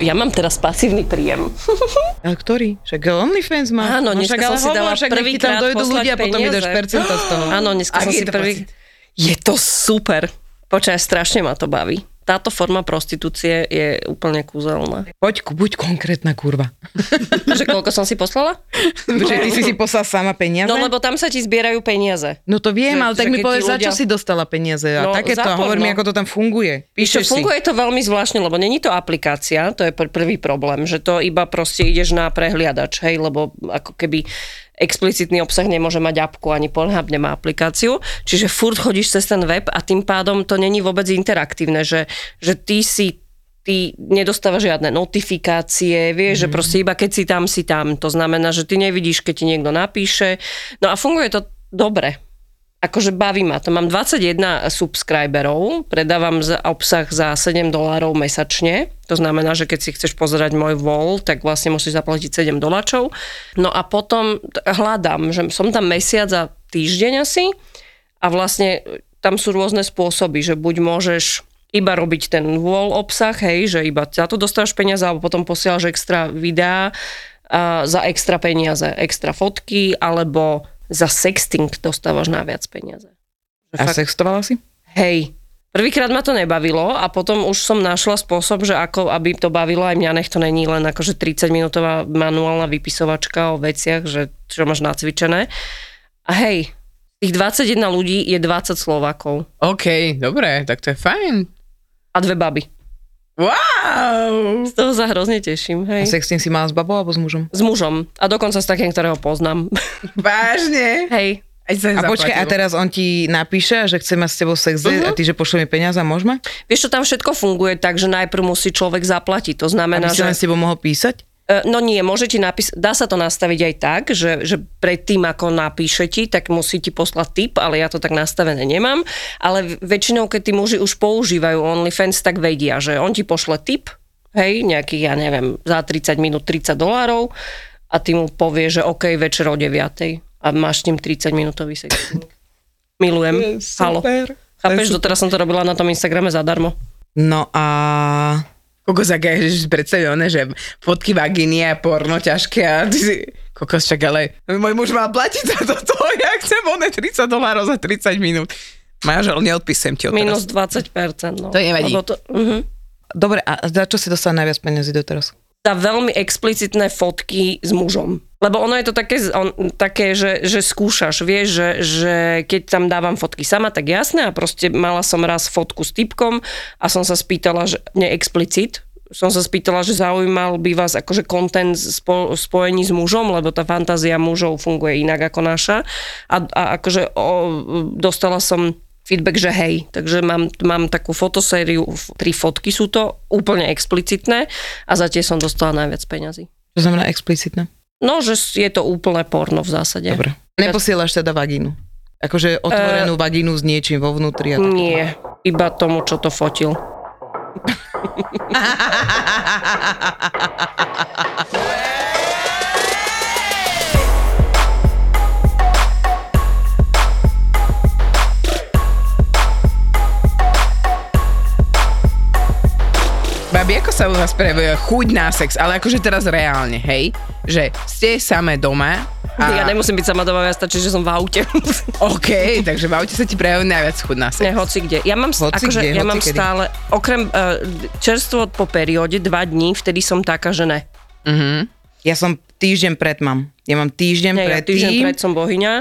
Ja mám teraz pasívny príjem. A ktorý? Však OnlyFans má. Áno, no, dneska však som si dala však tam poslať ľudia, potom mi dáš peniaze. percenta z toho. Áno, dneska som Aký si prvý... pocit? Je to super. Počkaj, strašne ma to baví. Táto forma prostitúcie je úplne kúzelná. Poď, buď konkrétna kurva. Že koľko som si poslala? Že ty si si poslal sama peniaze? No lebo tam sa ti zbierajú peniaze. No to viem, Že- ale tak mi povedz, tí za čo ľudia- si dostala peniaze a No, takéto. za A hovor mi, porno. ako to tam funguje. Píšeš si. funguje to veľmi zvláštne, lebo není to aplikácia, to je pr- prvý problém, že to iba proste ideš na prehliadač, hej, lebo ako keby explicitný obsah nemôže mať apku, ani Pornhub nemá aplikáciu, čiže furt chodíš cez ten web a tým pádom to není vôbec interaktívne, že, že ty si ty nedostávaš žiadne notifikácie, vieš, mm. že proste iba keď si tam, si tam. To znamená, že ty nevidíš, keď ti niekto napíše. No a funguje to dobre akože baví ma to. Mám 21 subscriberov, predávam obsah za 7 dolárov mesačne. To znamená, že keď si chceš pozerať môj wall, tak vlastne musíš zaplatiť 7 doláčov. No a potom hľadám, že som tam mesiac a týždeň asi a vlastne tam sú rôzne spôsoby, že buď môžeš iba robiť ten wall obsah, hej, že iba za to dostávaš peniaze, alebo potom posielaš extra videá za extra peniaze, extra fotky, alebo za sexting dostávaš na viac peniaze. A fakt- sextovala si? Hej, prvýkrát ma to nebavilo a potom už som našla spôsob, že ako, aby to bavilo aj mňa, nech to není len akože 30 minútová manuálna vypisovačka o veciach, že čo máš nacvičené. A hej, tých 21 ľudí je 20 Slovákov OK, dobre, tak to je fajn. a dve baby. Wow! Z toho sa hrozne teším, A hej. sexting si mala s babou alebo s mužom? S mužom. A dokonca s takým, ktorého poznám. Vážne? hej. A počkaj, a teraz on ti napíše, že chce mať s tebou sex Mhm. a ty, že pošle mi peniaze, môžeme? Vieš čo, tam všetko funguje tak, že najprv musí človek zaplatiť. To Aby znamená, si že... len s tebou mohol písať? E, No nie, môže ti napísať, dá sa to nastaviť aj tak, že, že predtým ako napíše ti, tak musí ti poslať tip, ale ja to tak nastavené nemám. Ale väčšinou, keď tí muži už používajú OnlyFans, tak vedia, že on ti pošle tip, hej, nejakých, ja neviem, za 30 minút 30 dolárov a ty mu povie, že OK, večer o 9 a máš s ním 30 minútový sexting. Milujem. Halo. Chápeš, doteraz som to robila na tom Instagrame zadarmo. No a... Kokos, aké je predstavené, že fotky vagíny a porno ťažké a ty si... Kokos, čak ale môj muž má platiť za toto, ja chcem oné 30 dolárov za 30 minút. Manžel, neodpisujem ti Minus odteraz. 20%. No. To nevadí. To, uh-huh. Dobre, a za čo si dostal najviac peniazy doteraz? Dá veľmi explicitné fotky s mužom. Lebo ono je to také, on, také že, že skúšaš, vieš, že, že keď tam dávam fotky sama, tak jasné a proste mala som raz fotku s typkom a som sa spýtala, že neexplicit, som sa spýtala, že zaujímal by vás akože content spo, spojení s mužom, lebo tá fantázia mužov funguje inak ako naša. A, a akože o, dostala som feedback, že hej. Takže mám, mám takú fotosériu, tri fotky sú to, úplne explicitné a za tie som dostala najviac peňazí. To znamená explicitné? No, že je to úplné porno v zásade. Dobre. Neposielaš teda vagínu? Akože otvorenú uh, vagínu s niečím vo vnútri? A tak. Nie, iba tomu, čo to fotil. sa u vás prejavuje chuť na sex, ale akože teraz reálne, hej? Že ste samé doma a... Ja nemusím byť sama doma, ja stačí, že som v aute. OK, takže v aute sa ti prejavuje najviac chuť na sex. Ne, hoci kde. Ja mám, Hoci akože, kde, ja hoci mám kedy. stále, okrem uh, čerstvo po perióde, dva dní, vtedy som taká, že ne. Uh-huh. Ja som týždeň pred mám. Ja mám týždeň Ne, ja pred týždeň tým. pred som bohyňa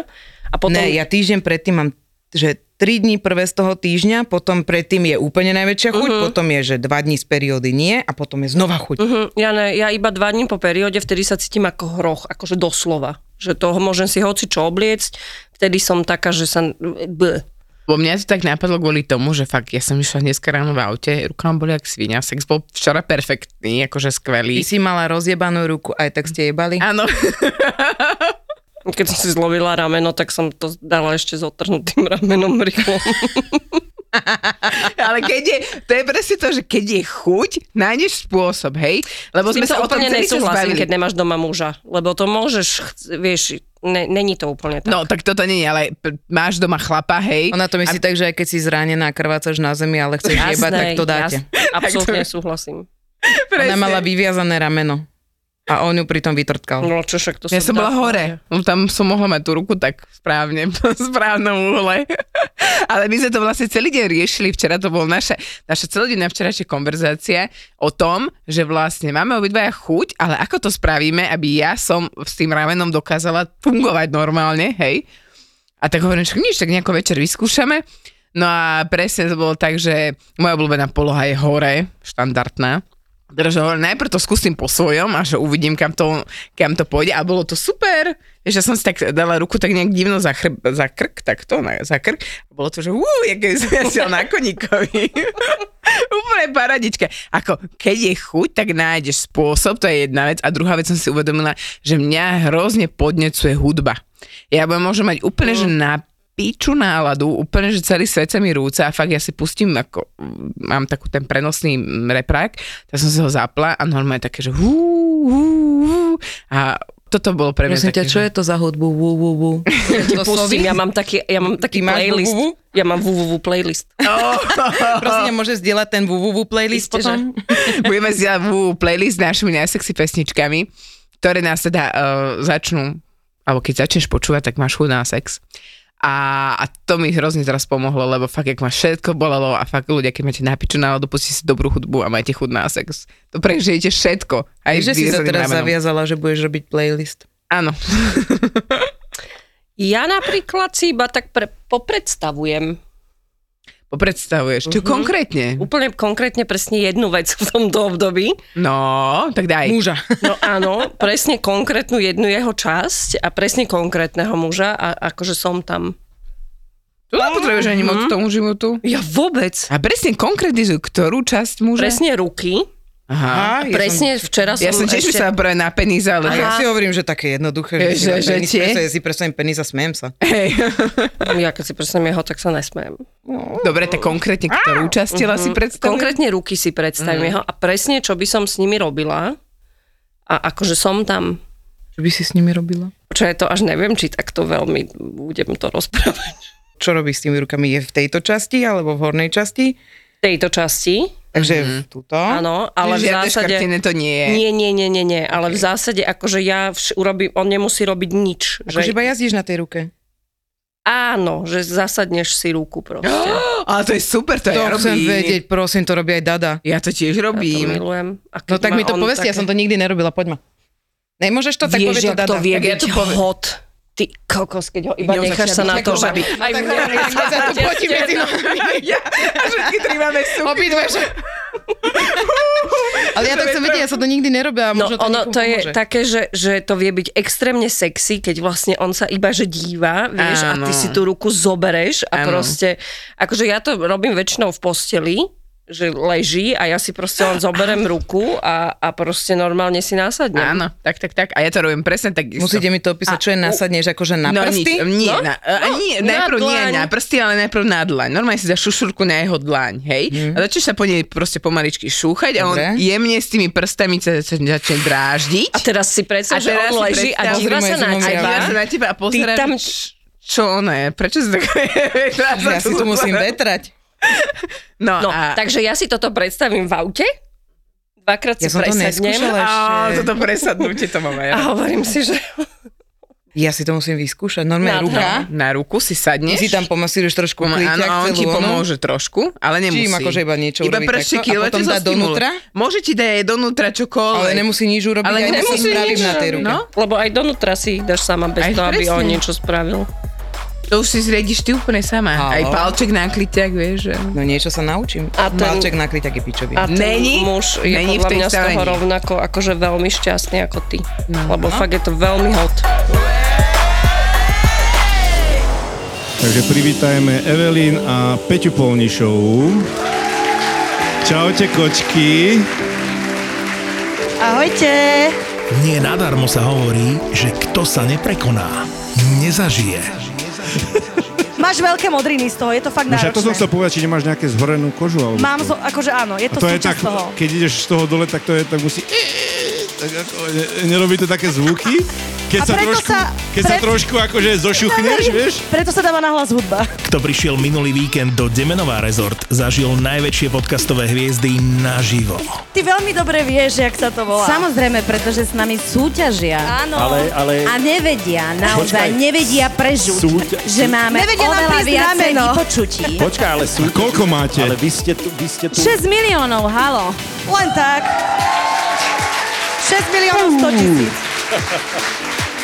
a potom... Ne, ja týždeň predtým mám, že 3 dní prvé z toho týždňa, potom predtým je úplne najväčšia chuť, Mhm. potom je, že 2 dní z periódy nie a potom je znova chuť. Uh-huh, ja, ne, ja iba dva dní po perióde, vtedy sa cítim ako hroch, akože doslova. Že toho môžem si hoci čo obliecť, vtedy som taká, že sa... Bleh. Bo mňa to tak napadlo kvôli tomu, že fakt, ja som išla dneska ráno v aute, ruka mám boli jak svinia, sex bol včera perfektný, akože skvelý. Ty si mala rozjebanú ruku, aj tak ste jebali? Áno. Keď som si zlovila rameno, tak som to dala ešte s otrhnutým ramenom rýchlo. Ale keď je, to je presne to, že keď je chuť, nájdeš spôsob, hej? Lebo sme sa o tom nesúhlasím, keď nemáš doma muža. Lebo to môžeš, vieš, ne, není to úplne tak. No, tak toto nie je, ale p- máš doma chlapa, hej? Ona to myslí tak, že aj keď si zranená, krvácaš na zemi, ale chceš Jasné, jebať, tak to dáte. jasné. Absolútne súhlasím. Ona mala vyviazané rameno. A on ju pritom vytrtkal. No čo však to Ja som bola hore. No, tam som mohla mať tú ruku tak správne, v správnom uhle. Ale my sme to vlastne celý deň riešili. Včera to bol naša, naša celodenná včerajšia konverzácia o tom, že vlastne máme obidvaja chuť, ale ako to spravíme, aby ja som s tým ramenom dokázala fungovať normálne, hej? A tak hovorím, že nič, tak nejako večer vyskúšame. No a presne to bolo tak, že moja obľúbená poloha je hore, štandardná. Teda, že hovorím, najprv to skúsim po svojom a že uvidím, kam to, kam to pôjde. A bolo to super. Vieš, ja som si tak dala ruku tak nejak divno za, chrb, za krk, tak to, na, za krk. A bolo to, že ú, jak som ja na koníkovi. Úplne paradička. Ako, keď je chuť, tak nájdeš spôsob, to je jedna vec. A druhá vec som si uvedomila, že mňa hrozne podnecuje hudba. Ja budem môžem mať úplne, že na piču náladu, úplne, že celý svet sa mi rúca a fakt ja si pustím, ako mám takú ten prenosný mm, reprák, tak som si ho zapla a normálne také, že hú, hú, hú, a toto bolo pre mňa Prosím také, ťa, čo je to za hudbu? Wú, wú, wú. Pustím, ja mám taký, ja mám taký playlist. www? Ja mám www playlist. Prosím ťa, môže zdieľať ten www playlist Isté, že. potom? Budeme zdieľať vú playlist s našimi najsexy pesničkami, ktoré nás teda uh, začnú, alebo keď začneš počúvať, tak máš chuť na sex. A, a to mi hrozne teraz pomohlo, lebo fakt, jak ma všetko bolelo a fakt ľudia, keď máte napiču náladu, pustite si dobrú hudbu a majte chuť na sex. To prežijete všetko. Aj že si sa teraz zaviazala, že budeš robiť playlist. Áno. Ja napríklad si iba tak pre, popredstavujem. Popredstavuješ. Čo Mhm. konkrétne? Úplne konkrétne presne jednu vec v tomto období. No, tak daj. Muža. No áno, presne konkrétnu jednu jeho časť a presne konkrétneho muža a akože som tam. Tu nepotrebuješ ani moc Mhm. tomu životu. Ja vôbec. A presne konkretizuj, ktorú časť muža? Presne ruky. Aha. ja presne včera som Ja som tiež ešte... myslela na peníze, ale... Ja si hovorím, že také jednoduché, Že- že, že že, penis, tie? ja si predstavím penis a smejem sa. Hej. Ja keď si predstavím jeho, tak sa nesmejem. Dobre, tak konkrétne ktorú časť tela si predstavuješ? Konkrétne ruky si predstavím jeho a presne, čo by som s nimi robila. A akože som tam. Čo by si s nimi robila? Čo je to, až neviem, či takto veľmi budem to rozprávať. Čo robíš s tými rukami? Je v tejto časti alebo v hornej časti? V tejto časti, Takže mm-hmm. tuto. áno, ale v Žiadne zásade... to nie je. Nie, nie, nie, nie, nie, ale v zásade akože ja vš- urobím, on nemusí robiť nič. Akože Že, iba jazdíš na tej ruke. áno, že zasadneš si ruku proste. Ale to je super, to, To ja chcem robím. vedieť, prosím, to robí aj Dada. Ja to tiež Ja to robím. milujem. A No tak mi to on povedz, ja také- som to nikdy nerobila, poď ma. Nemôžeš to, tak Vieš, povie to Dada. to vie Tak ja to poviem. hot. Ty kokos, keď ho iba necháš sa na to, že... babi. Aj Tak mňa hneď sa to potí medzi nohami. Ja, a všetky tri máme super. Obidve, že... Ale ja to chcem vedieť, ja som to nikdy nerobila. No možno to ono to je pomôže. také, že, že to vie byť extrémne sexy, keď vlastne on sa iba že díva, vieš, Áno. a ty si tú ruku zobereš a Áno. proste, akože ja to robím väčšinou v posteli, že leží a ja si proste len zoberem ruku a, a proste normálne si násadnem. Áno, tak, tak, tak. A ja to robím presne tak. Musíte mi to opísať, čo je nasadneš, akože na no, prsty? Nič, nie, No, na, a, no, nie, na najprv nie dlaň. na prsty, ale najprv na dlaň. Normálne si dáš šušurku na jeho dlaň, hej? Mhm. A začneš sa po nej proste pomaličky šúchať a on Dobre. jemne s tými prstami sa začne dráždiť. A teraz si predstav, A že on si leží a díva sa na zimom A teba. díva sa na teba a pozerá, tam- čo ono je, prečo si také... Ja si tu musím vetrať. No, No, a... takže ja si toto predstavím v aute, dvakrát si Ja som to presadnem Á, ešte. toto presadnutie to mám aj a ja. hovorím si, že Ja si to musím vyskúšať. Normálne Nádhera. ruka. Na ruku si Ty sadneš. si tam pomasíruješ trošku Áno, kliťak áno, on ti pomôže trošku, ale nemusí. Čím akože iba niečo Iba urobiť takto a lete potom dá donútra? Môže ti dať aj donútra čokoľvek. Ale nemusí nič urobiť, Ale aj nemusí nič, na tej ruke. no. Lebo aj donútra si ich dáš sama bez Aj toho, aby on niečo spravil. To už si zriediš ty úplne sama. Halo. Aj palček na kliťak, vieš. Že... No niečo sa naučím. A ten- Malček nakryť taký pičový. A ten Není? muž je Není podľa mňa z toho rovnako akože veľmi šťastný ako ty. Lebo fakt je to veľmi hot. Takže privítajme Evelyn a Peťu Polnišovú. Čaute kočky. Ahojte. Nie nadarmo sa hovorí, že kto sa neprekoná, nezažije. Máš veľké modriny z toho, je to fakt No však to som náročné. chcel povedať, či nemáš nejaké zhorenú kožu. Alebo Mám, zo, akože áno, je A to, to je tak, toho. keď ideš z toho dole, tak to je, tak musí... Tak ako, ne, nerobí to také zvuky? Keď A sa preto trošku, sa- keď sa pre- trošku akože zošuchneš, vieš? Preto sa dáva nahlas hudba. Kto prišiel minulý víkend do Demenová rezort, zažil najväčšie podcastové hviezdy naživo. Ty veľmi dobre vieš, jak sa to volá. Samozrejme, pretože s nami súťažia. Áno. Ale- ale- A nevedia, naozaj Počkaj. nevedia prežuť, Súťa- že máme Nevedia oveľa viacej vypočutí. Počkaj, ale sú... Koľko máte? Ale vy ste tu, vy ste tu... 6 miliónov, halo. Len tak. 6 miliónov 100 tisíc.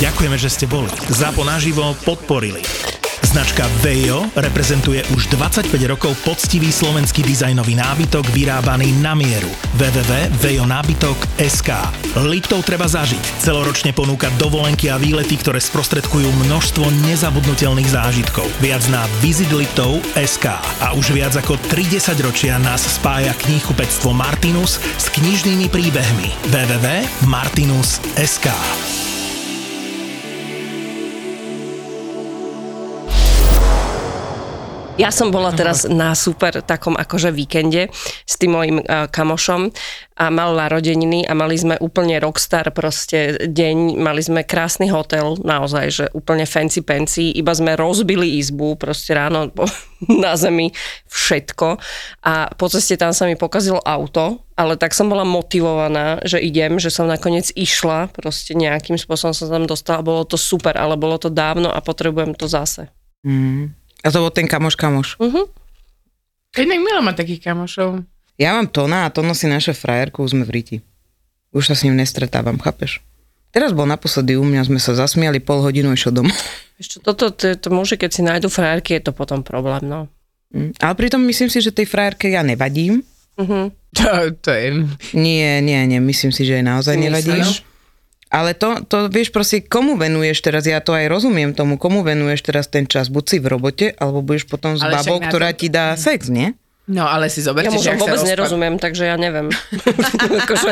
Ďakujeme, že ste boli. Zápo naživo podporili. Značka Vejo reprezentuje už 25 rokov poctivý slovenský dizajnový nábytok vyrábaný na mieru. www.vejonábytok.sk Liptov treba zažiť. Celoročne ponúka dovolenky a výlety, ktoré sprostredkujú množstvo nezabudnutelných zážitkov. Viac na visitliptov.sk A už viac ako 30 ročia nás spája knihkupectvo Martinus s knižnými príbehmi. www.martinus.sk Ja som bola teraz na super takom akože víkende s tým mojim uh, kamošom a mal narodeniny a mali sme úplne rockstar proste deň, mali sme krásny hotel, naozaj, že úplne fancy fancy, iba sme rozbili izbu, proste ráno na zemi všetko. A po ceste tam sa mi pokazilo auto, ale tak som bola motivovaná, že idem, že som nakoniec išla, proste nejakým spôsobom som tam dostala, bolo to super, ale bolo to dávno a potrebujem to zase. Mm. A to bol ten kamoš kamoš. Uh-huh. Inak Mila má takých kamošov. Ja mám Tona a Tono si naše frajerku, už sme v Riti. Už sa s ním nestretávam, chápeš? Teraz bol naposledy u mňa, sme sa zasmiali, pol hodinu išiel domov. Ešte toto, to, to muži, keď si nájdu frajerky, je to potom problém, no. Mm. Ale pritom myslím si, že tej frajerke ja nevadím. Uh-huh. To, to je... Nie, nie, nie, myslím si, že jej naozaj nevadíš. Ale to, to vieš proste, komu venuješ teraz, ja to aj rozumiem tomu, komu venuješ teraz ten čas, buď si v robote, alebo budeš potom s Ale babou, na ktorá to- ti dá sex, nie? No ale si zoberte, Ja že vôbec rozpad- nerozumiem, takže ja neviem. akože,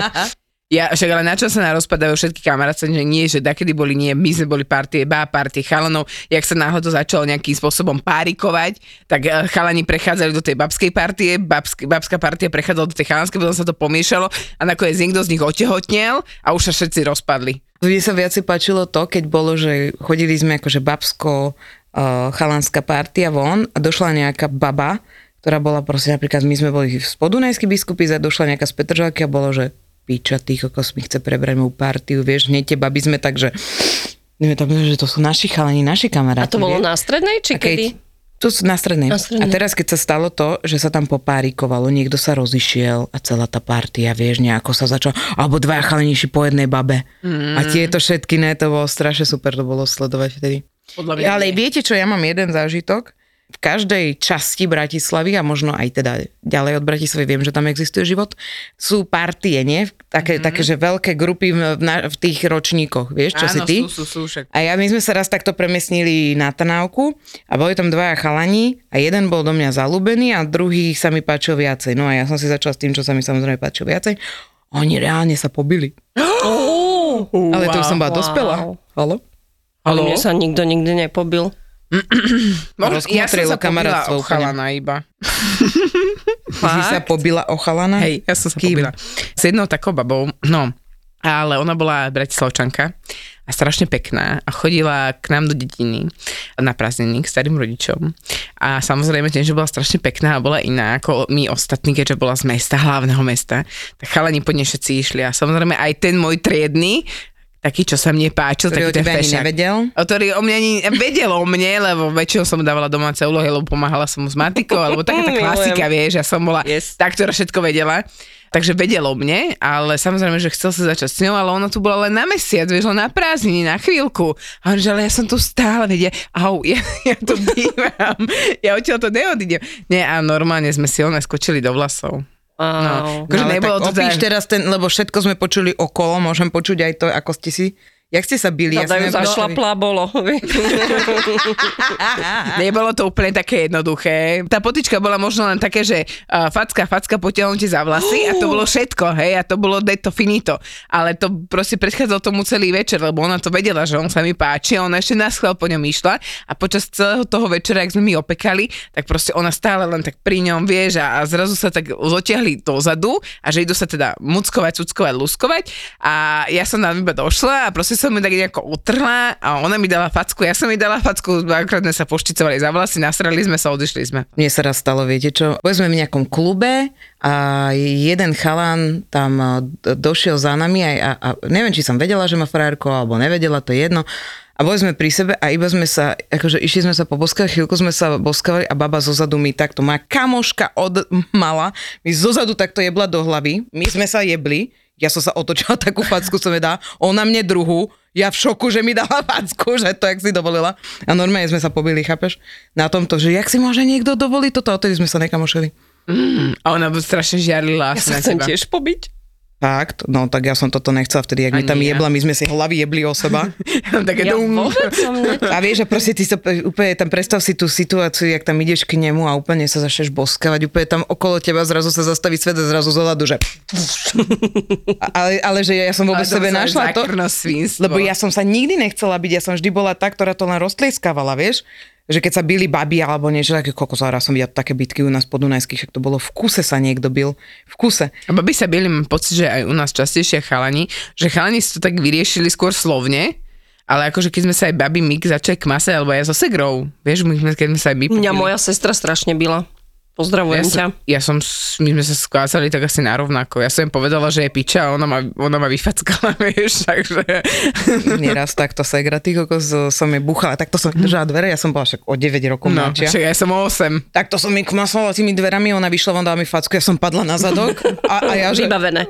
Ja však ale na čo sa narozpadajú všetky kamarátce, že nie, že dakedy boli nie, my sme boli partie, bá partie chalanov, jak sa náhodou začalo nejakým spôsobom párikovať, tak eh, chalani prechádzali do tej babskej partie, babsk, babská partia prechádzala do tej chalanskej, potom sa to pomiešalo a nakoniec niekto z nich otehotnel a už sa všetci rozpadli. Mne sa viac páčilo to, keď bolo, že chodili sme akože babsko uh, chalanská partia von a došla nejaká baba, ktorá bola proste napríklad, my sme boli z podunajský biskupy a došla nejaká z Petržalky a bolo, že piča, ty kokos mi chce prebrať moju partiu, vieš, hneď tie baby sme tak, že tak, že to sú naši chalani, naši kamaráti. A to bolo vieš. na strednej, či keď- kedy? Tu sú na strednej. Na strednej. A teraz, keď sa stalo to, že sa tam popárikovalo, niekto sa rozišiel a celá tá partia, vieš, nejako sa začala, alebo dvaja chalaniši po jednej babe. Mm. A tieto všetky, ne, to bolo strašne super, to bolo sledovať vtedy. Podľa mňa Ale nie. viete čo, ja mám jeden zážitok. V každej časti Bratislavy a možno aj teda ďalej od Bratislavy, viem, že tam existuje život, sú partie, nie? Také, mm-hmm. také že veľké grupy v, na, v tých ročníkoch, vieš, čo si Áno, ty? sú, sú, sú, však. A ja, my sme sa raz takto premiestnili na Trnávku a boli tam dvaja chalani a jeden bol do mňa zalúbený a druhý sa mi páčil viacej. No a ja som si začala s tým, čo sa mi samozrejme páčil viacej. Oni reálne sa pobili. Ale to už som bola Wow. dospela. Halo? Ale mne sa nikto nikdy nepobil. Možno, ja som sa pobila o chalana iba. Si sa pobila o chalana? Hej, ja som sa pobila. S jednou takou babou, no, ale ona bola bratislavčanka a strašne pekná a chodila k nám do dediny na prázdniny k starým rodičom. A samozrejme tým, že bola strašne pekná a bola iná ako my ostatní, keďže bola z mesta, hlavného mesta, tak chalani po nej všetci išli a samozrejme aj ten môj triedny, taký, čo sa mne páčil, Ktorý taký ten fešák. nevedel? O ktorý o mňa ani vedel o mne, lebo väčšinou som dávala domáce úlohy, lebo pomáhala som mu s matikou, alebo taká tá klasika, vieš, ja som bola yes. tá, ktorá všetko vedela. Takže vedel o mne, ale samozrejme, že chcel sa začať s ňou, ale ona tu bola len na mesiac, vieš, len na prázdniny, na chvíľku. A on, že ale ja som tu stále, vedia, au, ja, ja tu bývam, ja odtiaľ to neodídem. Nie, a normálne sme si ona skočili do vlasov. No, akože ale nebolo tak to opíš tak- teraz ten, lebo všetko sme počuli okolo, môžem počuť aj to, ako ste si, jak ste sa bili. Teda ju zašlapla bolo. Nebolo to úplne také jednoduché. Tá potička bola možno len také, že uh, facka, facka, potiahnutie za vlasy a to bolo všetko, hej, a to bolo de to finito. Ale to proste predchádzalo tomu celý večer, lebo ona to vedela, že on sa mi páči a ona ešte na schvál po ňom išla a počas celého toho večera, ak sme mi opekali, tak proste ona stále len tak pri ňom, vieš, a, a zrazu sa tak zotiahli dozadu a že idú sa teda muckovať, cuckovať, luskovať a ja som tam iba došla a proste som mi tak nejako utrhla a ona mi dala facku, ja som mi dala facku, dvakrát sme sa pošticovali za vlasy, nasrali sme sa, odišli sme. Mne sa raz stalo, viete čo, boli v nejakom klube a jeden chalan tam d- došiel za nami a, a, a neviem, či som vedela, že má frárko, alebo nevedela, to je jedno. A boli sme pri sebe a iba sme sa, akože išli sme sa poboskať, chvíľku sme sa boskavali a baba zozadu mi takto, moja kamoška od mala, mi zozadu takto jebla do hlavy, my sme sa jebli, ja som sa otočila, takú facku som jej dala, ona mne druhú, ja v šoku, že mi dala facku, že to jak si dovolila. A normálne sme sa pobili, chápeš? Na tomto, že jak si môže niekto dovoliť toto, a odtedy sme sa nekamošili. Mm, a ona strašne žiarlila. Ja sa chcem teba. tiež pobiť. Fakt? No tak ja som toto nechcela vtedy, jak A mi tam jebla, my sme si hlavy jebli o seba. Také Ja dum. som. A vieš, že proste ty sa úplne tam predstav si tú situáciu, jak tam ideš k nemu a úplne sa začneš boskavať, úplne tam okolo teba zrazu sa zastaví svet a zrazu zozadu, že... A- ale, ale že ja som vôbec sebe našla to, lebo ja som sa nikdy nechcela byť, ja som vždy bola tá, ktorá to len roztlieskávala, vieš? Že keď sa bili baby alebo niečo také, koľko raz som videla také bitky u nás podunajských, však to bolo v kuse sa niekto bil. V kuse. A baby sa byli, mám pocit, že aj u nás častejšie chalani, že chalani si to tak vyriešili skôr slovne, ale akože keď sme sa aj babi my začali k mase, alebo ja so segrou, vieš, my, sme- keď sme sa aj my Mňa moja sestra strašne byla. Pozdravujem ja ťa. som, ja som, my sme sa skázali tak asi narovnako. Ja som im povedala, že je piča a ona ma, ona ma vyfackala, vieš, takže... Nieraz takto segra, ty kokos, som jej buchala, takto som držala dvere, ja som bola však o 9 rokov No, mladšia. však ja som o 8. Takto som mi kmasala tými dverami, ona vyšla von, dala mi facku, ja som padla na zadok a, a ja že... Vybavené.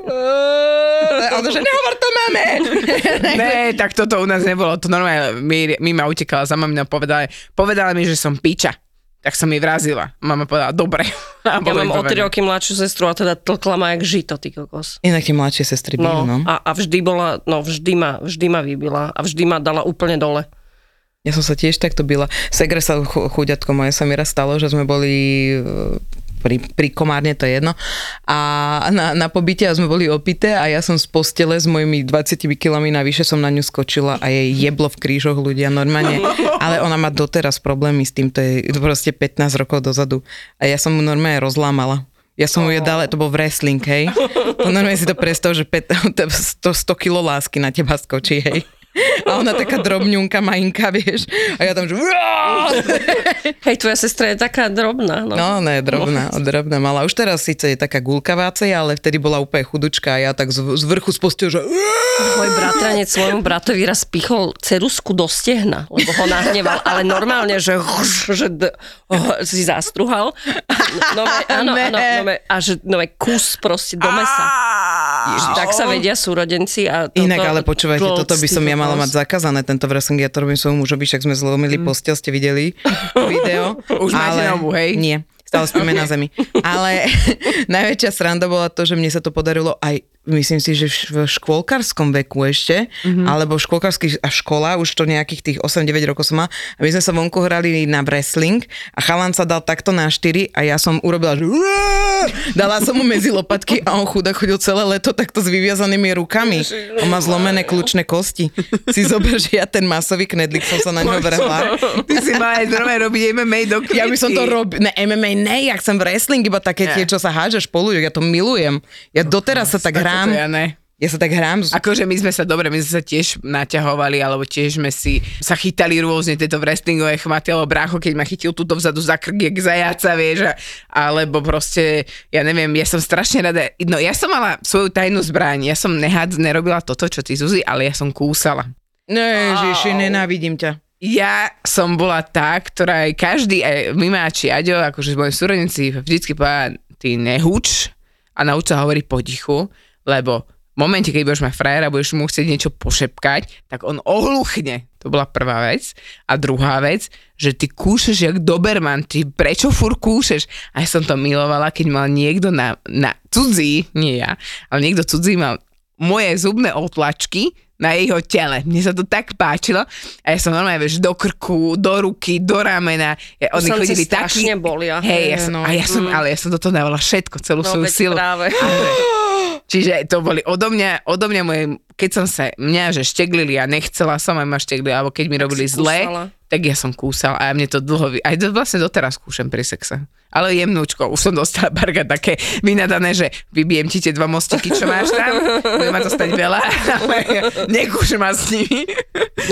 A ona že nehovor to máme! Ne, tak toto u nás nebolo. To normálne, mi, mi ma utekala za maminou, povedala, povedala mi, že som piča. Tak som jej vrazila. Mama povedala, dobre. A Ja mám o vybavené. 3 roky mladšiu sestru a teda tlkla ma jak žito, ty kokos. Inak tie mladšie sestry bijú, no. A, a vždy bola, no vždy ma, vždy ma vybila a vždy ma dala úplne dole. Ja som sa tiež takto byla. Segre sa chu- chuďatko moje sa mi raz stalo, že sme boli pri, pri komárne, to je jedno. A na, na pobyte a sme boli opité a ja som z postele s mojimi 20 kilami navyše som na ňu skočila a jej jeblo v krížoch ľudia normálne. Ale ona má doteraz problémy s tým, to je proste 15 rokov dozadu. A ja som mu normálne rozlámala. Ja som mu je dala, to bol wrestling, hej. To normálne si to predstav, že 5, 100, 100 kilo lásky na teba skočí, hej. A ona taká drobňunka, majinka, vieš. A ja tam, že... Hej, tvoja sestra je taká drobná. No, No, ne, drobná, drobná mala. Už teraz síce je taká gulkavácej, ale vtedy bola úplne chudučka a ja tak z, z vrchu z postele, že... Môj bratranec svojmu bratovi raz pichol cerusku do stehna, lebo ho nahneval, ale normálne, že, že d- ho si zastruhal. No, no, áno, áno, no, a že no, kus proste do mesa. Tak sa vedia súrodenci. A toto, Inak ale počúvajte, to- toto by som ja mala mať zakázané, tento wrestling, ja to robím svojmu mužovi, však sme zlomili postel, ste videli video. Už máte ale... novú, hej? Nie, stále spíme na zemi. Ale najväčšia sranda bola to, že mne sa to podarilo aj myslím si, že v škôlkarskom veku ešte, mm-hmm. alebo v škôlkarských a škola, už to nejakých tých 8-9 rokov som má, a my sme sa vonku hrali na wrestling a chalan sa dal takto na 4 a ja som urobila, že dala som mu medzi lopatky a on chudák chodil celé leto takto s vyviazanými rukami. On má zlomené kľúčne kosti. Si zober, že ja ten masový knedlik som sa na ňo vrhla. Ty si mala aj normálne robiť MMA do Ja by som to robil, ne, MMA ne, ja chcem wrestling, iba také tie, čo sa hádžeš spolu, ja to milujem. Ja doteraz sa tak hrám. To ja ne. Ja sa tak hrám. z- Akože my sme sa, dobre, my sme sa tiež naťahovali, alebo tiež sme si sa chytali rôzne tieto wrestlingové chmaty, alebo brácho, keď ma chytil tuto vzadu za krk, jak zajaca, vieš, a, alebo proste, ja neviem, ja som strašne rada, no ja som mala svoju tajnú zbraň, ja som nehad, nerobila toto, čo ty, Zuzi, ale ja som kúsala. Ne, Ježiši, nenávidím ťa. Ja som bola tá, ktorá aj každý, aj Mimáči, Aďo, akože moji súrodenci vždycky povedala, ty nehuč a nauč sa hovoriť potichu, lebo v momente, keď budeš mať frajera a budeš mu chcieť niečo pošepkať, tak on ohluchne. To bola prvá vec. A druhá vec, že ty kúšeš jak Doberman, ty prečo fur kúšeš? A ja som to milovala, keď mal niekto na, na cudzí, nie ja, ale niekto cudzí mal moje zubné otlačky na jeho tele. Mne sa to tak páčilo a ja som normálne, vieš, do krku, do ruky, do ramena. Ja, oni chodili strašne takí... bolia. Hej, ja Hej, som, no. a ja som, Mm. ale ja som do toho dávala všetko, celú No, svoju silu. práve. Čiže to boli odo mňa, odo mňa moje, keď som sa, mňa, že šteglili a nechcela som, aj ma šteglili, alebo keď mi robili si zle, tak ja som kúsal a mne to dlho, aj do, vlastne doteraz kúšam pri sexe. Ale jemnúčko, už som dostala parka také vynadané, že vybijem ti tie dva mostiky, čo máš tam, bude ma to stať veľa, ale nekúšam ma s nimi.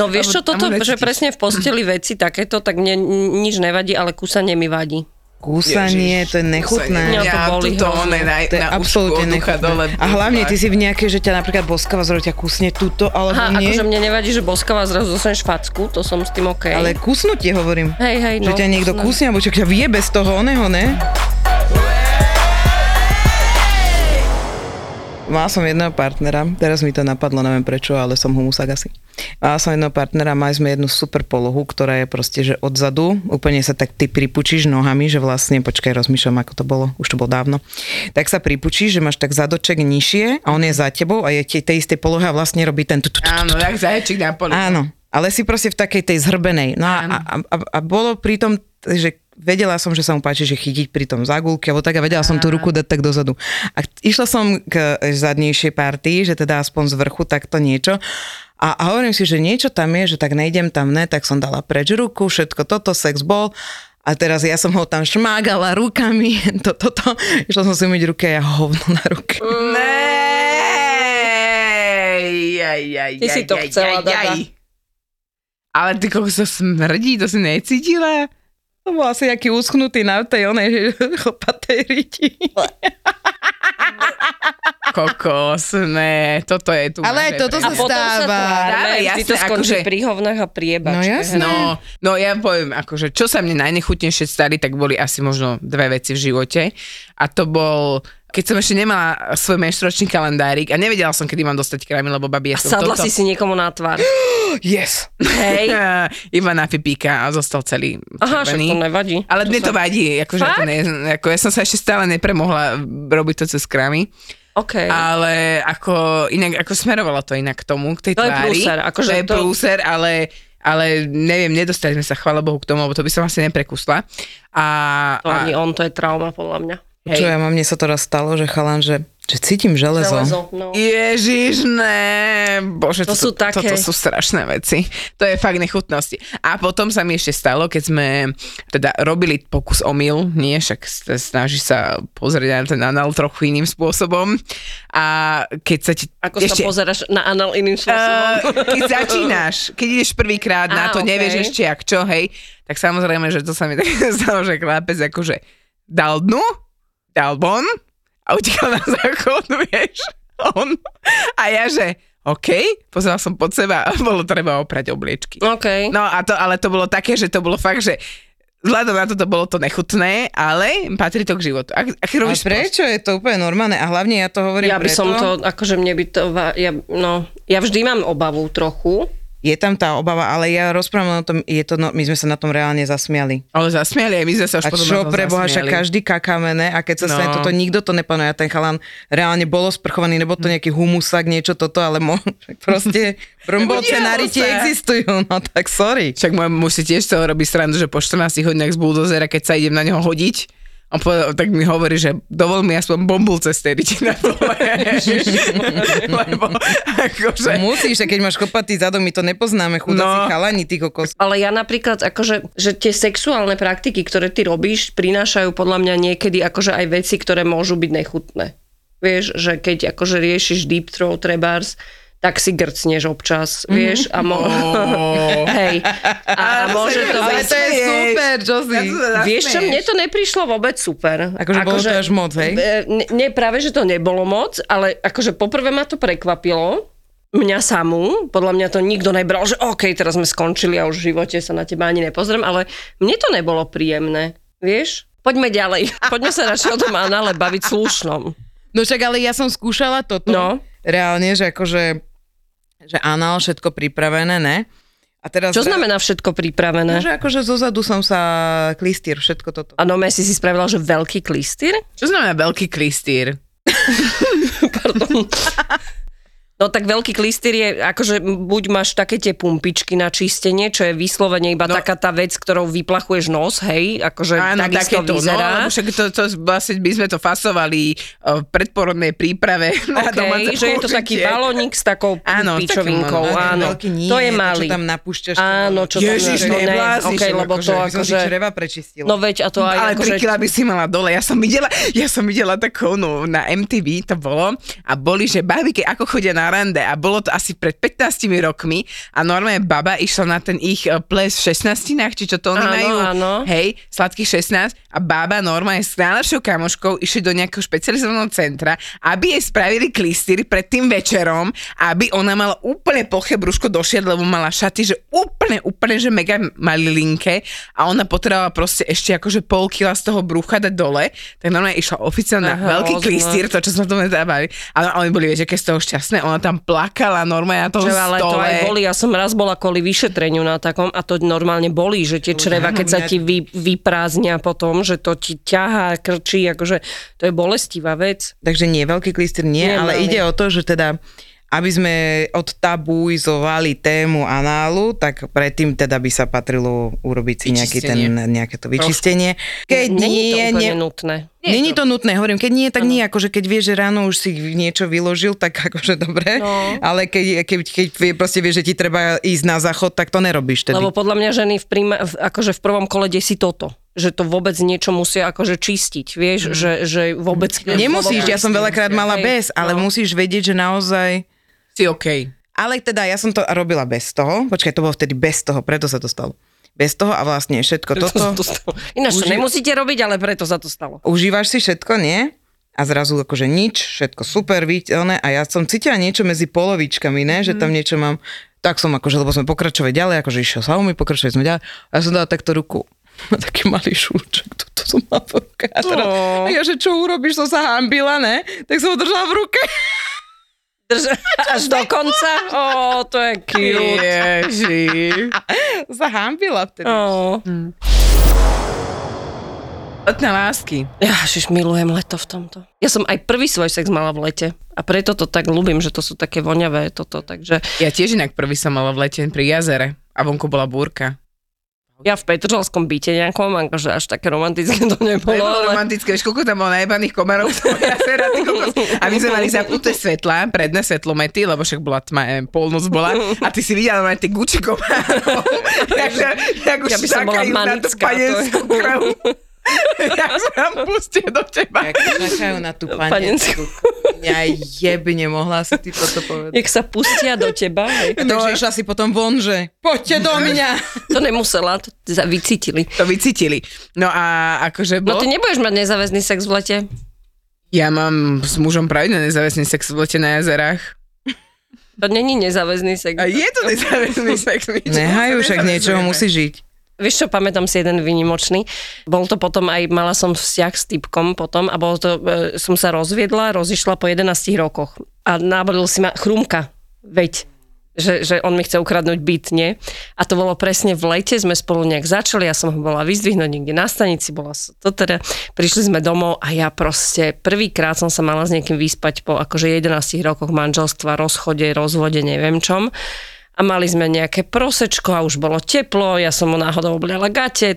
No vieš čo, toto, že presne v posteli veci takéto, tak mne nič nevadí, ale kúsanie mi vadí. Kúsanie, to je nechutné. Mňa to boli hrozne. one na, To je na absolútne ducha dole. nechutné. A hlavne ty si v nejakej, že ťa napríklad boskáva zrod ťa kusne tuto, alebo Aha, nie. akože mne nevadí, že boskava zrazu dostaneš facku, to som s tým OK. Ale kusnutie hovorím. Hej, hej, Že no, ťa niekto kusne, alebo čo ťa vyjebe z toho oného, ne? Mala som jedného partnera, teraz mi to napadlo, neviem prečo, ale som humusák asi. Mala som jedného partnera, mali sme jednu super polohu, ktorá je proste, že odzadu, úplne sa tak ty pripučíš nohami, že vlastne, počkaj, rozmýšľam, ako to bolo, už to bolo dávno. Tak sa pripučíš, že máš tak zadoček nižšie a on je za tebou a je tie tej istej polohe a vlastne robí ten tu, tu, tu, tu, Áno, tak zaječík na poli. Áno, ale si proste v takej tej zhrbenej. No a, a, a, a bolo pri tom, že vedela som, že sa mu páči, že chytiť pri tom zagulky, alebo tak a vedela som tú ruku dať tak dozadu. A išla som k zadnejšej partii, že teda aspoň z vrchu takto niečo. A, a hovorím si, že niečo tam je, že tak nejdem tam, ne, tak som dala preč ruku, všetko toto, sex bol. A teraz ja som ho tam šmágala rukami, to, toto. Išla som si umyť ruky a ja hovno na ruke. Aj, Ty si to chcela, aj, Dada. aj. Ale ty koľko sa smrdí, to si necítila? To bol asi aký uschnutý na tej onej chlpatej riti. Kokos, ne, toto je tu. Ale aj toto sa stáva. Dáme, vždy to jasné, skončí akože- pri hovnách a priebačke. No. No, no ja poviem, akože čo sa mne najnechutnejšie stali, tak boli asi možno dve veci v živote. A to bol, keď som ešte nemala svoj menštruačný kalendárik a nevedela som, kedy mám dostať krámy, lebo babi, ja A som sadla toto... si si niekomu na tvár. Yes. Hej. Iba na pipíka a zostal celý Aha, červený. to nevadí. Ale mne to sa- vadí, akože to ne, ako ja som sa ešte stále nepremohla robiť to cez krámy. OK. Ale ako, inak, ako smerovalo to inak k tomu, k tej To je tvári. prúser, akože to je to- prúser, ale ale neviem, nedostali sme sa, chvála Bohu, k tomu, lebo to by som asi neprekusla. A, To ani on, to je trauma podľa mňa. Čo ja mám, mne sa to raz stalo, že chalan, že, že cítim železo. Železo, no. Ježiš, ne. Bože, To sú také. Toto sú strašné veci. To je fakt nechutnosti. A potom sa mi ešte stalo, keď sme teda robili pokus o mil, nie, však snaží sa pozrieť na ten anal trochu iným spôsobom. A keď sa ti... Ako sa pozeráš na anal iným spôsobom? Uh, keď začínaš, keď ideš prvýkrát na to, okej. nevieš ešte jak čo, hej, tak samozrejme, že to sa mi tak stalo, že chlapec akože dal dnu, dal von a utekal na záchod, vieš, on. A ja, že OK, pozeral som pod seba a bolo treba oprať obliečky. OK. No a to, ale to bolo také, že to bolo fakt, že vzhľadom na to to bolo to nechutné, ale patrí to k životu. Ak, ak A robíš prečo je to úplne normálne? A hlavne ja to hovorím Ja by preto, som to, akože mne by to, ja, no, ja vždy mám obavu trochu. Je tam tá obava, ale ja rozprávam o tom, je to, no, my sme sa na tom reálne zasmiali. Ale zasmiali, aj my sme sa už A čo na pre Boha, však každý kakamene a keď sa No. stane toto, nikto to nepanuje. Ten chalan reálne bolo sprchovaný, nebo to nejaký humusak, niečo toto, ale mo, proste brmbol Udialo scenári ti sa. existujú, no tak sorry. Však môj muž si tiež toho robí srandu, že po 14 hodinách z buldozera, keď sa idem na neho hodiť, on povedal, tak mi hovorí, že dovol mi aspoň bombul cez tej ryti na dole. Lebo akože... Musíš, keď máš kopatý zadok, my to nepoznáme, chudáci No. chalani, ty kokos. Ale ja napríklad, akože, že tie sexuálne praktiky, ktoré ty robíš, prinášajú podľa mňa niekedy akože aj veci, ktoré môžu byť nechutné. Vieš, že keď akože riešiš deep throat trebárs, tak si grcneš občas, vieš, a mo- Hej. A, a môže to Ale byť... to je super, Josie. Vieš čo, mne to neprišlo vôbec super. Akože bolo to až moc, hej? Nie, práve, že to nebolo moc, ale akože poprvé ma to prekvapilo, mňa samú, podľa mňa to nikto nebral, že OK, teraz sme skončili a už v živote sa na teba ani nepozriem, ale mne to nebolo príjemné, vieš? Poďme ďalej, poďme sa radšej o tom anále baviť slušnom. No však ale ja som skúšala toto. No. Reálne, že akože že anál, všetko pripravené, ne? A teraz Čo znamená všetko pripravené? No, že akože zozadu som sa klistýr, všetko toto. A no, si si spravila, že veľký klistýr? Čo znamená veľký klistýr? Pardon. No tak veľký klistýr je, akože buď máš také tie pumpičky na čistenie, čo je vyslovene iba no. taká tá vec, ktorou vyplachuješ nos, hej, akože Áno, takisto takéto, no, vyzerá. lebo však to, to vlastne by sme to fasovali uh, v predporodnej príprave na domáce Okay, že je to taký balónik s takou Áno, pičovinkou, takým, áno. Veľký nie, to je to, malý. čo tam napúšťaš. Áno, čo tam Ježiš, to ne, neblázniš, okay, lebo to by som si akože... čreva prečistila. No veď, a to aj ale akože... 3 kg by si mala dole. Ja som videla, ja som videla takú, no, na MTV to bolo a boli, že baby, keď ako chodia na rande. A bolo to asi pred 15 rokmi a normálne baba išla na ten ich eh, ples v 16 či čo to oni Áno, majú, áno. hej, sladkých 16 a baba normálne s najlepšou kamoškou išli do nejakého špecializovaného centra, aby jej spravili klistýr pred tým večerom, aby ona mala úplne ploché brúško do šiat, lebo mala šaty, že úplne, úplne, že mega malilinké. A ona potrebovala proste ešte akože pol kila z toho brucha dať dole, tak normálne išla oficiálne na veľký klistýr, to čo sme to dávali. Ale oni boli, vieš, aké z toho šťastné, ona tam plakala normálne na tom Čo, ale to stole. aj boli, ja som raz bola kvôli vyšetreniu na takom a to normálne bolí, že tie čreva, keď sa ti vy, vyprázdnia potom, že to ti ťahá, krčí, akože to je bolestivá vec. Takže nie, veľký klistýr nie, Nie, ale malý. ide o to, že teda aby sme odtabuizovali tému análu, tak predtým teda by sa patrilo urobiť si nejaký ten, nejaké to vyčistenie. Keď to nie, úplne nie. Není to nutné, hovorím, keď nie, tak nie, akože keď vieš, že ráno už si niečo vyložil, tak akože dobre, No. ale keď, keď, keď vie, proste vieš, že ti treba ísť na záchod, tak to nerobíš tedy. Lebo podľa mňa ženy v, príma, v, akože v prvom kole si toto že to vôbec niečo musia akože čistiť, vieš, že, že vôbec... Nemusíš, ja som veľakrát mala bez, ale no. musíš vedieť, že naozaj... Si OK. Ale teda ja som to robila bez toho, počkaj, to bolo vtedy bez toho, preto sa to stalo. Bez toho a vlastne všetko Preto toto. to stalo. Ináč to Uži- nemusíte robiť, ale preto sa to stalo. Užívaš si všetko, nie? A zrazu akože nič, všetko super, viditeľné a ja som cítila niečo medzi polovičkami, ne? že tam niečo mám. Tak som akože, lebo sme pokračovali ďalej, akože išiel sa mi, pokračovali sme ďalej. A ja som dala takto ruku. Taký malý šúček, toto som mala v ruke. A, teraz, a ja, že čo urobíš, som sa hambila, ne? Tak som ho držala v ruke. Drž- až do konca? Ó, to je cute. Ježi. Zahambila vtedy. Ó. Letné lásky. Ja, šiš, milujem leto v tomto. Ja som aj prvý svoj sex mala v lete. A preto to tak ľúbim, že to sú také voňavé toto, takže... Ja tiež inak prvý som mala v lete pri jazere a vonku bola búrka. Ja v Petržalskom byte nejakom, akože až také romantické to nebolo. Bolo ale... romantické, vieš, koľko tam bolo najebaných komarov jazera. A my sme mali zapnuté svetlá, predné svetlomety, lebo však bola tma, neviem, polnoc bola. A ty si videla mať tie guči komárov. Takže, jak už Ja by som bola manická, to je. Ja sa pustia do teba. Jak čakajú na tú panenskú. Ja jebne mohla si ty toto povedať. Jak sa pustia do teba. hej. No, Takže išla si potom von, že poďte do mňa. To nemusela, to vycítili. To vycítili. No a akože No bol... ty nebudeš mať nezáväzný sex v lete? Ja mám s mužom pravidelne nezáväzný sex v lete na jazerách. To není nezáväzný sex. A je to nezáväzný sex. Nehajú, však niečoho musí žiť. Vieš čo, pamätám si jeden výnimočný. Bol to potom aj, mala som vzťah s typkom potom a bolo to, e, som sa rozviedla, rozišla po 11 rokoch. A návodil si ma chrumka, veď že, že on mi chce ukradnúť byt, nie? A to bolo presne v lete, sme spolu nejak začali, ja som ho bola vyzdvihnúť niekde na stanici, bola to teda, prišli sme domov a ja proste prvýkrát som sa mala s niekým vyspať po akože 11 rokoch manželstva, rozchode, rozvode, neviem čom. A mali sme nejaké prosečko a už bolo teplo, ja som mu náhodou obliala gate,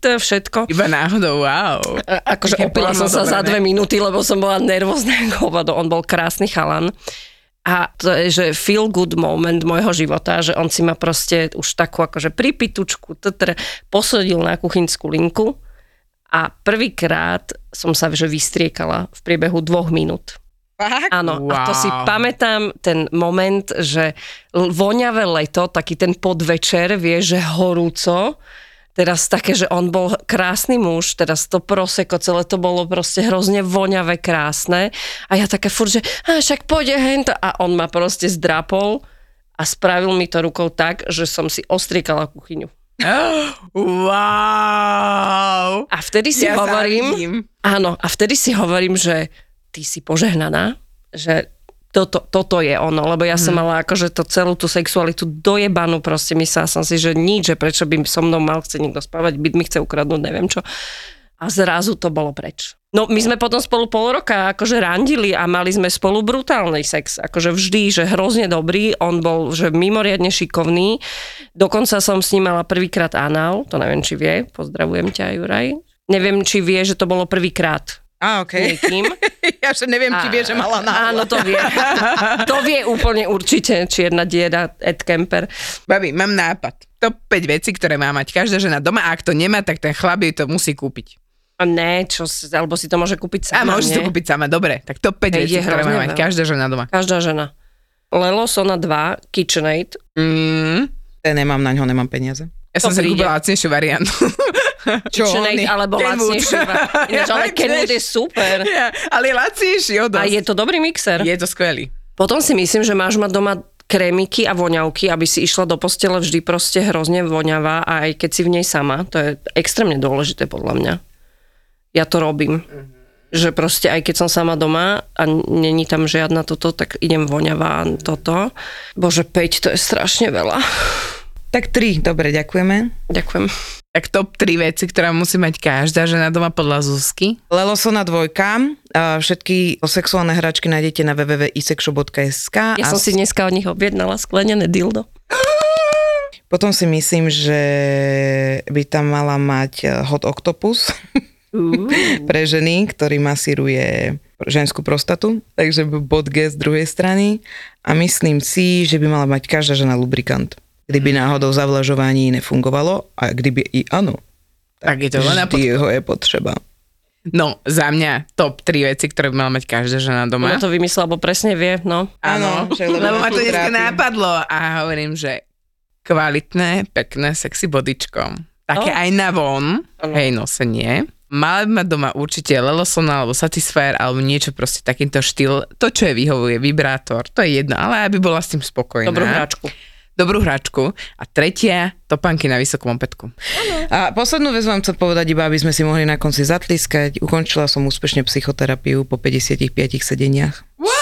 všetko. Iba náhodou, wow. A- Akože opila som sa za dve minúty, lebo som bola nervózna hovado. On bol krásny chalan. A to je, že feel good moment môjho života, že on si ma proste už takú akože pripitučku tr, posodil na kuchynskú linku a prvýkrát som sa že vystriekala v priebehu dvoch minút. Fakt? Áno, a to si Wow. pamätám ten moment, že voňavé leto, taký ten podvečer, vie, že horúco, teraz také, že on bol krásny muž, teraz to proseko, celé to bolo proste hrozne voňavé, krásne a ja také furt, že a však pôjde hento a on ma proste zdrapol a spravil mi to rukou tak, že som si ostriekala kuchyňu. Wow. A vtedy si Ja hovorím, závidím. áno, a vtedy si hovorím, že ty si požehnaná, že toto, toto je ono, lebo ja som mala akože to celú tú sexualitu dojebanú, proste myslela som si, že nič, že prečo by so mnou mal chce niekto spávať, byt mi chce ukradnúť, neviem čo. A zrazu to bolo preč. No my sme potom spolu pol roka akože randili a mali sme spolu brutálny sex. Akože vždy, že hrozne dobrý, on bol že mimoriadne šikovný. Dokonca som s ním mala prvýkrát anál, to neviem, či vie, pozdravujem ťa Juraj. Neviem, či vie, že to bolo prvýkrát Á, okej. niekým. Ja že neviem, či vie, že mala náhle. Áno, to vie. To vie úplne určite, čierna diera, Ed Kemper. Babi, mám nápad. Top 5 vecí, ktoré má mať každá žena doma a ak to nemá, tak ten chlap jej to musí kúpiť. A ne, čo, alebo si to môže kúpiť A sama, môže si to kúpiť sama, dobre. Tak top 5 Hej, vecí, ktoré má mať každá žena doma. Každá žena. Lelo Sona 2, KitchenAid. Mm, Ja nemám na ňo, nemám peniaze. Ja som To si príde. kúpila lacnejšiu variantu. Čo? KitchenAid, alebo lacnejšie. Ináč, ale Kenwood je super. Ja, ale je lacnejší od A je to dobrý mixer. Je to skvelý. Potom si myslím, že máš mať doma krémiky a voňavky, aby si išla do postele vždy proste hrozne voňavá a aj keď si v nej sama, to je extrémne dôležité podľa mňa. Ja to robím. Že proste aj keď som sama doma a není tam žiadna toto, tak idem voňavá toto. Bože, 5 to je strašne veľa. Tak tri, dobre, ďakujeme. Ďakujem. Tak top 3 veci, ktorá musí mať každá žena doma podľa Zuzky. Lelosona dvojka, všetky sexuálne hračky nájdete na www.isexshop.sk Ja a som si dneska od nich objednala sklenené dildo. potom si myslím, že by tam mala mať eh, hot octopus pre ženy, ktorý masíruje ženskú prostatu, takže bod G z druhej strany a myslím si, že by mala mať každá žena lubrikant. Kdyby náhodou zavlažovanie nefungovalo a kdyby i áno, Tak je to vždy ho je potreba. No, za mňa top 3 veci, ktoré by mala mať každá žena doma. Ona to vymyslela, lebo presne vie, no. Áno, lebo ma to dneska nápadlo a hovorím, že kvalitné, pekné, sexy bodyčko. Také Oh. aj na von, Áno. hej, nosenie. Mala by mať doma určite Lelosona alebo Satisfyer alebo niečo proste takýmto štýl. To, čo je vyhovuje, vibrátor, to je jedno, ale aby bola s tým spokojná. Dobrú hračku. Dobrú hračku. A tretia, topánky na vysokom opätku. A poslednú vec vám chcem povedať iba, aby sme si mohli na konci zatliskať. Ukončila som úspešne psychoterapiu po 55 sedeniach. Wow!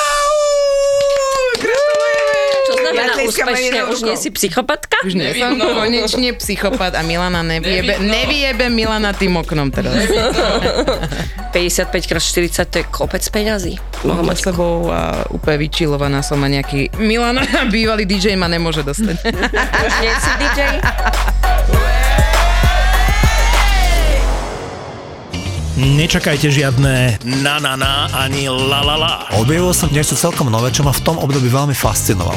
Gratulujeme! Čo znamená Viacej úspešne, už nie si psychopatka? Už nie som konečne psychopat a Milana nevyjebe, nevyjebe Milana tým oknom teraz. 55 x 40 to je kopec peňazí. Mám mať sebou a úplne vyčilovaná som a nejaký Milana, bývalý DJ ma nemôže dostať. Už nie si DJ? Nečakajte žiadne na na na ani la la la. Objavil som niečo celkom nové, čo ma v tom období veľmi fascinovalo.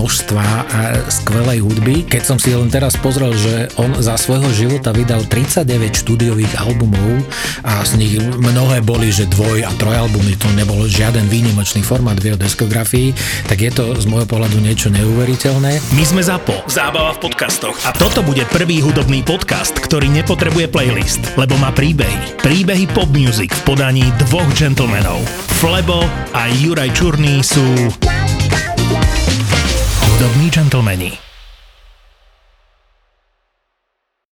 množstva a skvelej hudby. Keď som si len teraz pozrel, že on za svojho života vydal 39 štúdiových albumov a z nich mnohé boli, že dvoj a trojalbumy, to nebol žiaden výnimočný formát v jeho diskografii, tak je to z môjho pohľadu niečo neuveriteľné. My sme ZAPO, zábava v podcastoch. A toto bude prvý hudobný podcast, ktorý nepotrebuje playlist, lebo má príbehy. Príbehy pop music v podaní dvoch gentlemanov. Flebo a Juraj Čurný sú hudobní gentlemani.